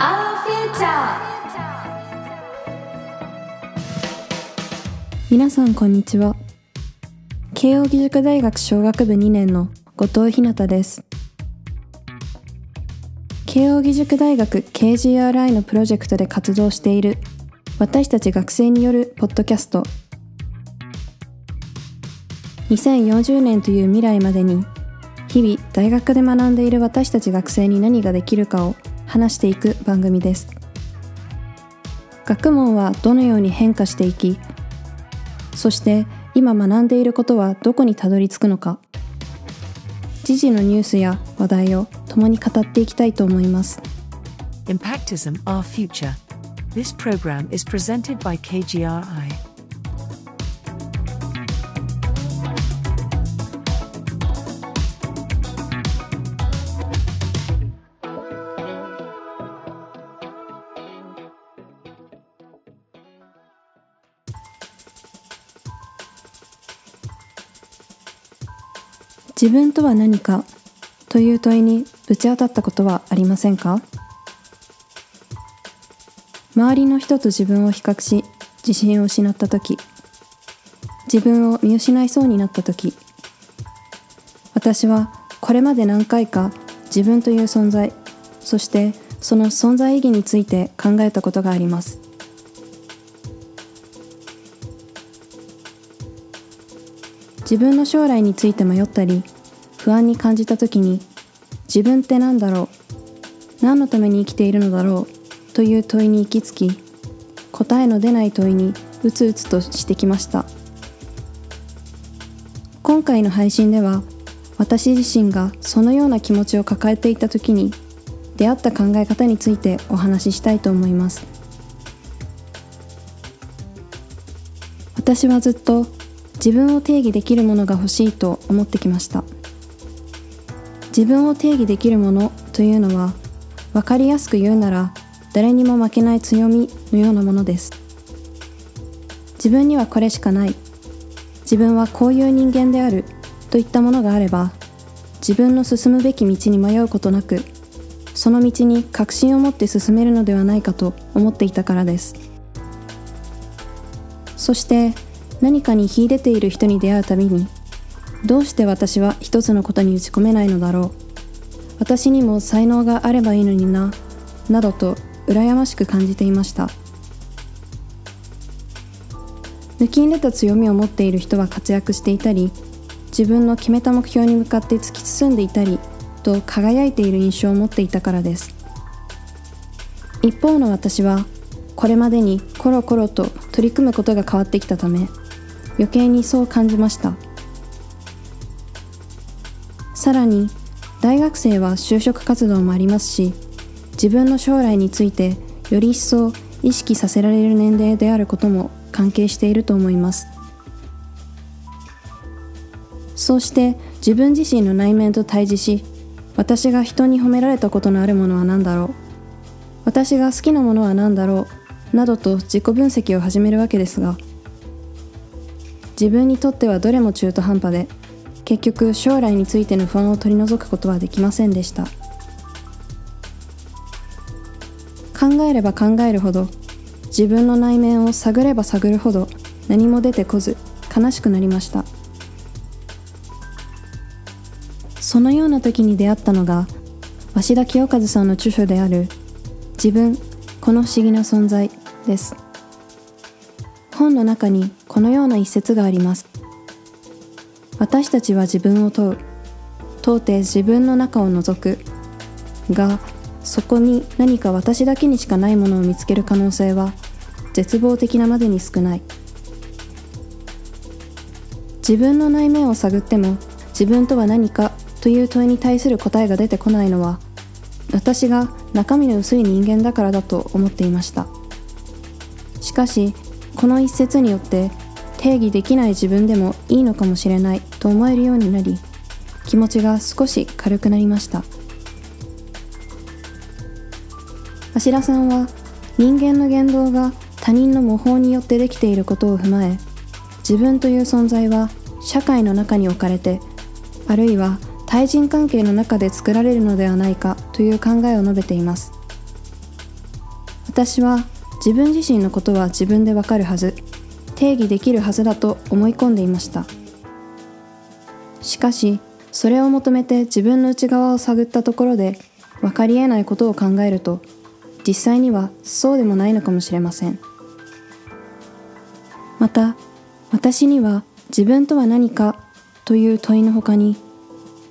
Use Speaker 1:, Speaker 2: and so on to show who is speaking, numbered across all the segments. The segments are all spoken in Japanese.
Speaker 1: Our Future
Speaker 2: 皆さんこんにちは。慶應義塾大学商学部2年の後藤ひなたです。慶應義塾大学 KGRI のプロジェクトで活動している。私たち学生によるポッドキャスト。2040年という未来までに日々大学で学んでいる私たち学生に何ができるかを話していく番組です学問はどのように変化していきそして今学んでいることはどこにたどり着くのか時事のニュースや話題を共に語っていきたいと思います
Speaker 3: Impactism Our Future. This program is presented by KGRI.
Speaker 2: 自分とは何かという問いにぶち当たったことはありませんか？周りの人と自分を比較し自信を失った時自分を見失いそうになった時私はこれまで何回か自分という存在そしてその存在意義について考えたことがあります。自分の将来について迷ったり不安に感じた時に自分って何だろう何のために生きているのだろうという問いに行き着き答えの出ない問いにうつうつとしてきました。今回の配信では私自身がそのような気持ちを抱えていた時に出会った考え方についてお話ししたいと思います。私はずっと自分を定義できるものが欲しいと思ってきました。自分を定義できるものというのは分かりやすく言うなら誰にも負けない強みのようなものです。自分にはこれしかない。自分はこういう人間である。といったものがあれば自分の進むべき道に迷うことなくその道に確信を持って進めるのではないかと思っていたからです。そして何かに秀でている人に出会うたびにどうして私は一つのことに打ち込めないのだろう。私にも才能があればいいのにななどと羨ましく感じていました。抜きん出た強みを持っている人は活躍していたり自分の決めた目標に向かって突き進んでいたりと輝いている印象を持っていたからです。一方の私はこれまでにコロコロと取り組むことが変わってきたため余計にそう感じました。さらに大学生は就職活動もありますし自分の将来についてより一層意識させられる年齢であることも関係していると思います。そうして自分自身の内面と対峙し私が人に褒められたことのあるものは何だろう私が好きなものは何だろうなどと自己分析を始めるわけですが自分にとってはどれも中途半端で結局将来についての不安を取り除くことはできませんでした。考えれば考えるほど自分の内面を探れば探るほど何も出てこず悲しくなりました。そのような時に出会ったのが鷲田清和さんの著書である「自分この不思議な存在」です。本の中にこのような一節があります。私たちは自分を問う。問うて自分の中を覗く。がそこに何か私だけにしかないものを見つける可能性は絶望的なまでに少ない。自分の内面を探っても自分とは何かという問いに対する答えが出てこないのは私が中身の薄い人間だからだと思っていました。しかしこの一節によって定義できない自分でもいいのかもしれないと思えるようになり気持ちが少し軽くなりました。芦田さんは人間の言動が他人の模倣によってできていることを踏まえ自分という存在は社会の中に置かれてあるいは対人関係の中で作られるのではないかという考えを述べています。私は自分自身のことは自分でわかるはず定義できるはずだと思い込んでいました。しかしそれを求めて自分の内側を探ったところで分かりえないことを考えると実際にはそうでもないのかもしれません。また私には自分とは何かという問いのほかに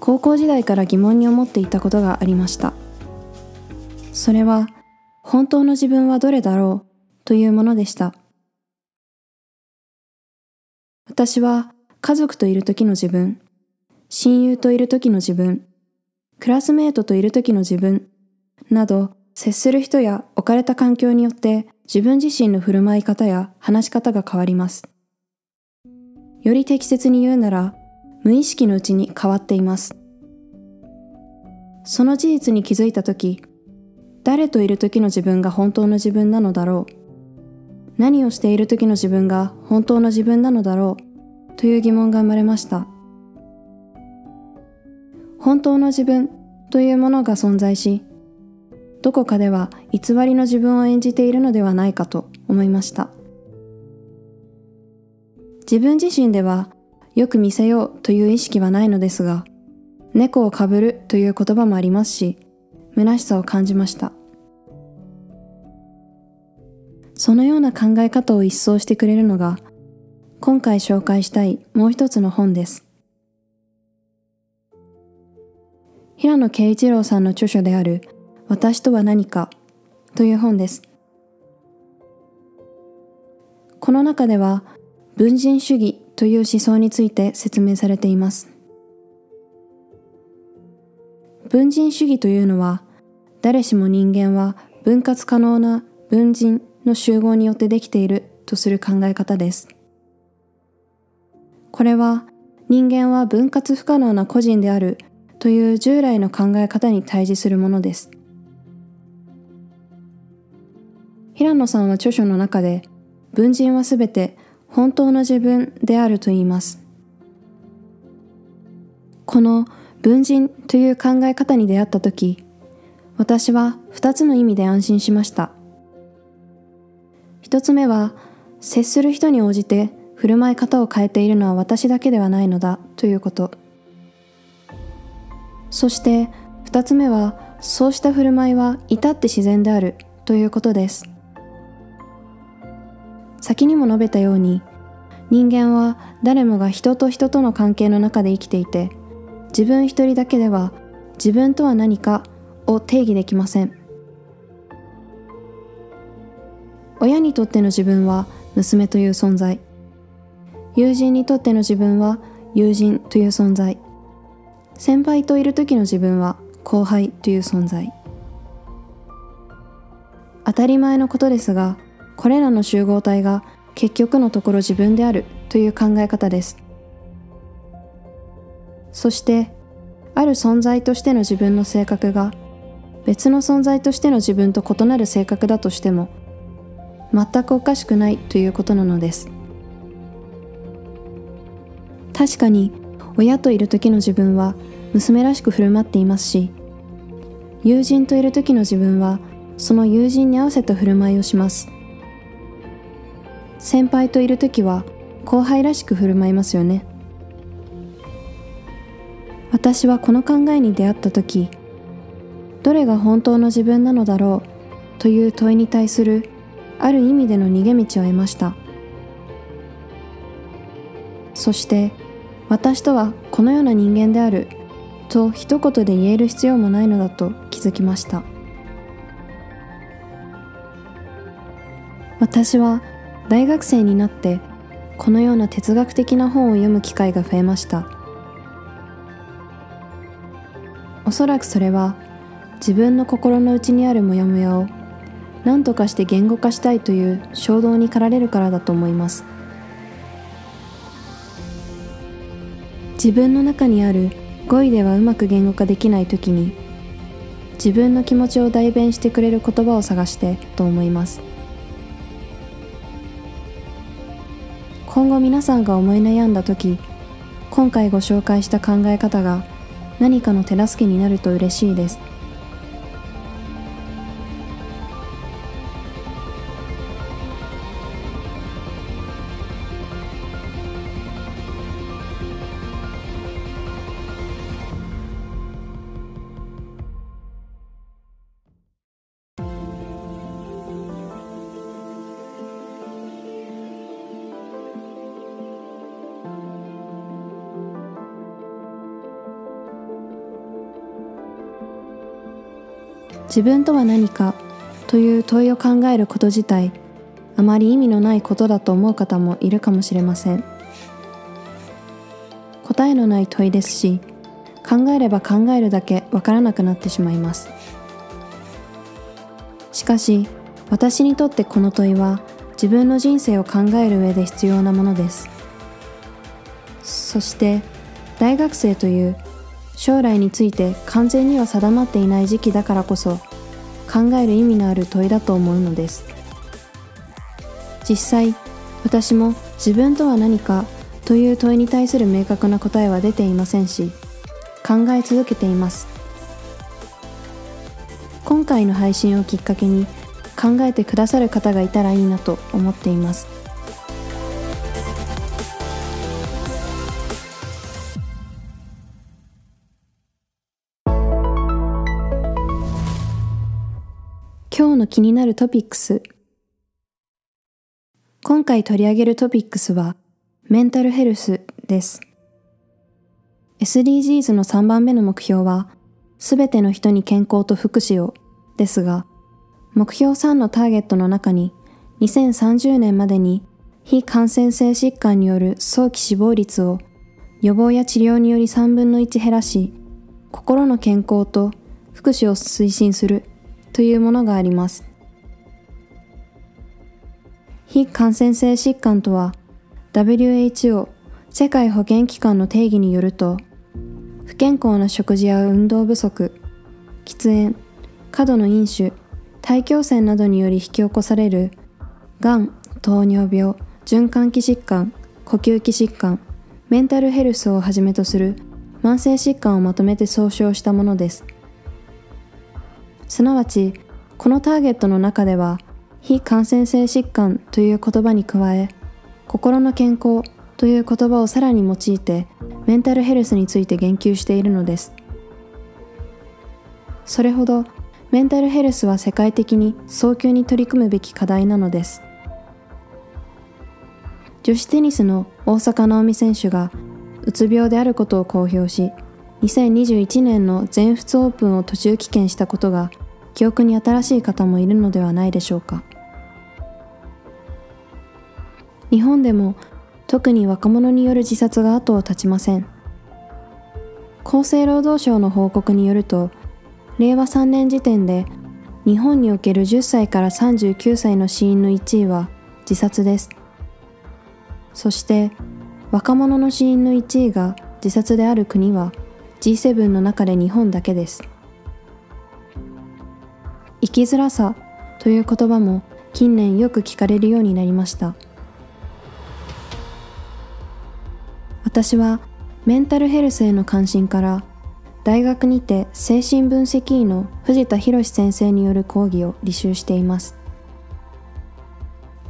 Speaker 2: 高校時代から疑問に思っていたことがありました。それは本当の自分はどれだろうというものでした私は家族といる時の自分親友といる時の自分クラスメートといる時の自分など接する人や置かれた環境によって自分自身の振る舞い方や話し方が変わります。より適切に言うなら無意識のうちに変わっています。その事実に気づいた時、誰といる時の自分が本当の自分なのだろう何をしている時の自分が本当の自分なのだろうという疑問が生まれました。本当の自分というものが存在し、どこかでは偽りの自分を演じているのではないかと思いました。自分自身ではよく見せようという意識はないのですが、猫をかぶるという言葉もありますし、虚しさを感じました。そのような考え方を一掃してくれるのが、今回紹介したいもう一つの本です。平野啓一郎さんの著書である私とは何かという本です。この中では文人主義という思想について説明されています。文人主義というのは誰しも人間は分割可能な文人の集合によってできているとする考え方です。これは人間は分割不可能な個人であるという従来の考え方に対峙するものです。平野さんは著書の中で文人はすべて本当の自分であると言います。この文人という考え方に出会った時、私は二つの意味で安心しました。一つ目は、接する人に応じて振る舞い方を変えているのは私だけではないのだということ。そして二つ目はそうした振る舞いは至って自然であるということです先にも述べたように人間は誰もが人と人との関係の中で生きていて自分一人だけでは自分とは何かを定義できません親にとっての自分は娘という存在。友人にとっての自分は友人という存在。先輩といる時の自分は後輩という存在。当たり前のことですがこれらの集合体が結局のところ自分であるという考え方です。そしてある存在としての自分の性格が別の存在としての自分と異なる性格だとしても全くおかしくないということなのです。確かに親といる時の自分は娘らしく振る舞っていますし友人といる時の自分はその友人に合わせた振る舞いをします。先輩といる時は後輩らしく振る舞いますよね。私はこの考えに出会った時どれが本当の自分なのだろうという問いに対するある意味での逃げ道を得ました。そして私とはこのような人間であると一言で言える必要もないのだと気づきました。私は大学生になってこのような哲学的な本を読む機会が増えました。おそらくそれは自分の心の内にあるモヤモヤを何とかして言語化したいという衝動に駆られるからだと思います。自分の中にある語彙ではうまく言語化できない時に自分の気持ちを代弁してくれる言葉を探してと思います。今後皆さんが思い悩んだ時今回ご紹介した考え方が何かの手助けになると嬉しいです。自分とは何かという問いを考えること自体あまり意味のないことだと思う方もいるかもしれません。答えのない問いですし考えれば考えるだけわからなくなってしまいます。しかし私にとってこの問いは自分の人生を考える上で必要なものです。そして大学生という将来について完全には定まっていない時期だからこそ考える意味のある問いだと思うのです。実際私も自分とは何かという問いに対する明確な答えは出ていませんし考え続けています。今回の配信をきっかけに考えてくださる方がいたらいいなと思っています。今日の気になるトピックス。今回取り上げるトピックスはメンタルヘルスです。SDGs の3番目の目標はすべての人に健康と福祉をですが目標3のターゲットの中に2030年までに非感染性疾患による早期死亡率を予防や治療により3分の1減らし心の健康と福祉を推進するというものがあります。非感染性疾患とは WHO 世界保健機関の定義によると不健康な食事や運動不足喫煙過度の飲酒大気汚染などにより引き起こされるがん糖尿病循環器疾患呼吸器疾患メンタルヘルスをはじめとする慢性疾患をまとめて総称したものですすなわちこのターゲットの中では非感染性疾患という言葉に加え心の健康という言葉をさらに用いてメンタルヘルスについて言及しているのです。それほどメンタルヘルスは世界的に早急に取り組むべき課題なのです。女子テニスの大坂なおみ選手がうつ病であることを公表し2021年の全仏オープンを途中棄権したことが記憶に新しい方もいるのではないでしょうか。日本でも特に若者による自殺が後を絶ちません。厚生労働省の報告によると令和3年時点で日本における10歳から39歳の死因の1位は自殺です。そして若者の死因の1位が自殺である国は G7 の中で日本だけです。生きづらさという言葉も近年よく聞かれるようになりました。私はメンタルヘルスへの関心から大学にて精神分析医の藤田博先生による講義を履修しています。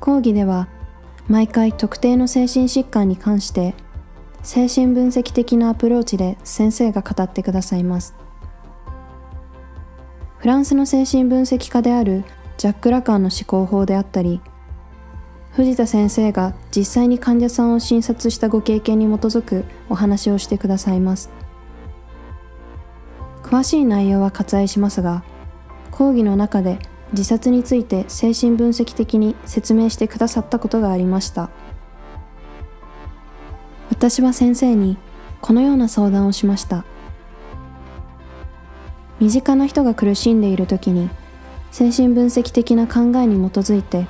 Speaker 2: 講義では毎回特定の精神疾患に関して精神分析的なアプローチで先生が語ってくださいます。フランスの精神分析家であるジャック・ラカンの思考法であったり藤田先生が実際に患者さんを診察したご経験に基づくお話をしてくださいます。詳しい内容は割愛しますが講義の中で自殺について精神分析的に説明してくださったことがありました。私は先生にこのような相談をしました。身近な人が苦しんでいる時に精神分析的な考えに基づいて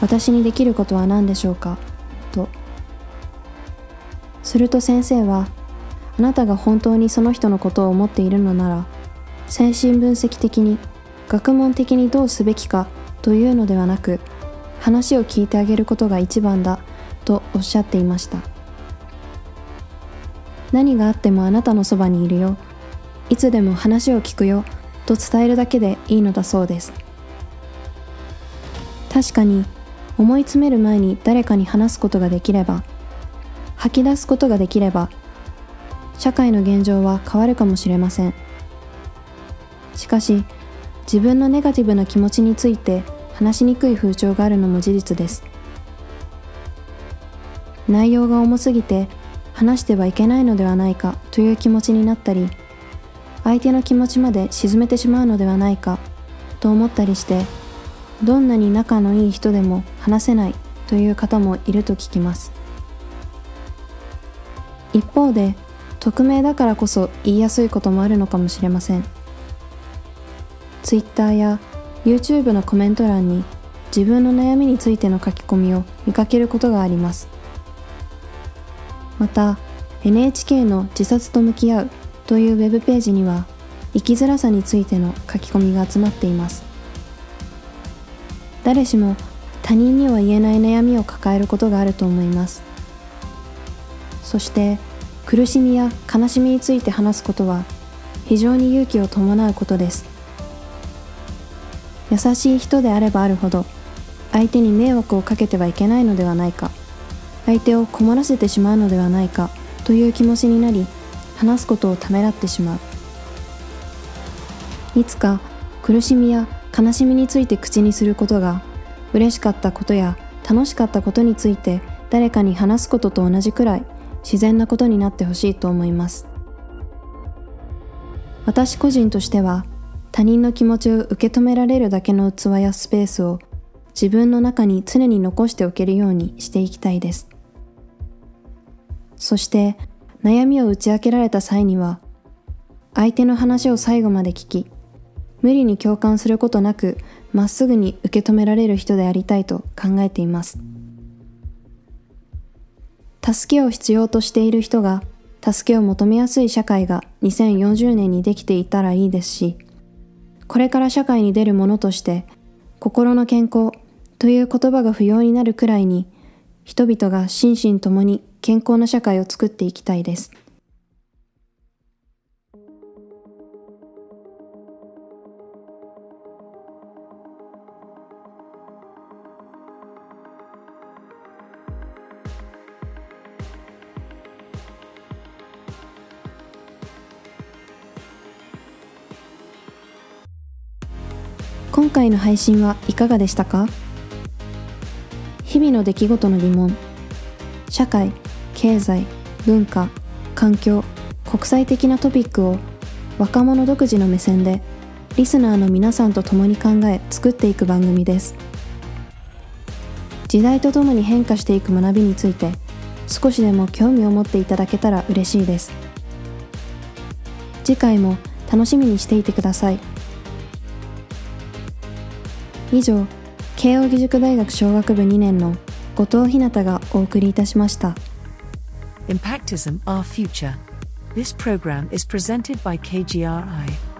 Speaker 2: 私にできることは何でしょうか？と。すると先生はあなたが本当にその人のことを思っているのなら精神分析的に学問的にどうすべきかというのではなく話を聞いてあげることが一番だとおっしゃっていました。何があってもあなたのそばにいるよ。いつでも話を聞くよ。と伝えるだけでいいのだそうです。確かに思い詰める前に誰かに話すことができれば吐き出すことができれば社会の現状は変わるかもしれません。しかし自分のネガティブな気持ちについて話しにくい風潮があるのも事実です。内容が重すぎて話してはいけないのではないかという気持ちになったり相手の気持ちまで沈めてしまうのではないかと思ったりしてどんなに仲のいい人でも話せないという方もいると聞きます。一方で匿名だからこそ言いやすいこともあるのかもしれません。Twitter や YouTube のコメント欄に自分の悩みについての書き込みを見かけることがあります。また NHK の自殺と向き合うというウェブページには生きづらさについての書き込みが集まっています。誰しも他人には言えない悩みを抱えることがあると思います。そして苦しみや悲しみについて話すことは非常に勇気を伴うことです。優しい人であればあるほど相手に迷惑をかけてはいけないのではないか。相手を困らせてしまうのではないかという気持ちになり話すことをためらってしまう。いつか苦しみや悲しみについて口にすることが嬉しかったことや楽しかったことについて誰かに話すことと同じくらい自然なことになってほしいと思います。私個人としては他人の気持ちを受け止められるだけの器やスペースを自分の中に常に残しておけるようにしていきたいです。そして悩みを打ち明けられた際には相手の話を最後まで聞き無理に共感することなくまっすぐに受け止められる人でありたいと考えています。助けを必要としている人が助けを求めやすい社会が2040年にできていたらいいですしこれから社会に出るものとして心の健康という言葉が不要になるくらいに人々が心身ともに健康な社会を作っていきたいです。今回の配信はいかがでしたか？日々の出来事の疑問。社会経済文化環境国際的なトピックを若者独自の目線でリスナーの皆さんと共に考え作っていく番組です。時代とともに変化していく学びについて少しでも興味を持っていただけたら嬉しいです。次回も楽しみにしていてください。以上慶應義塾大学小学部2年の後藤ひなたがお送りいたしました
Speaker 3: Impactism Our Future This program is presented by KGRI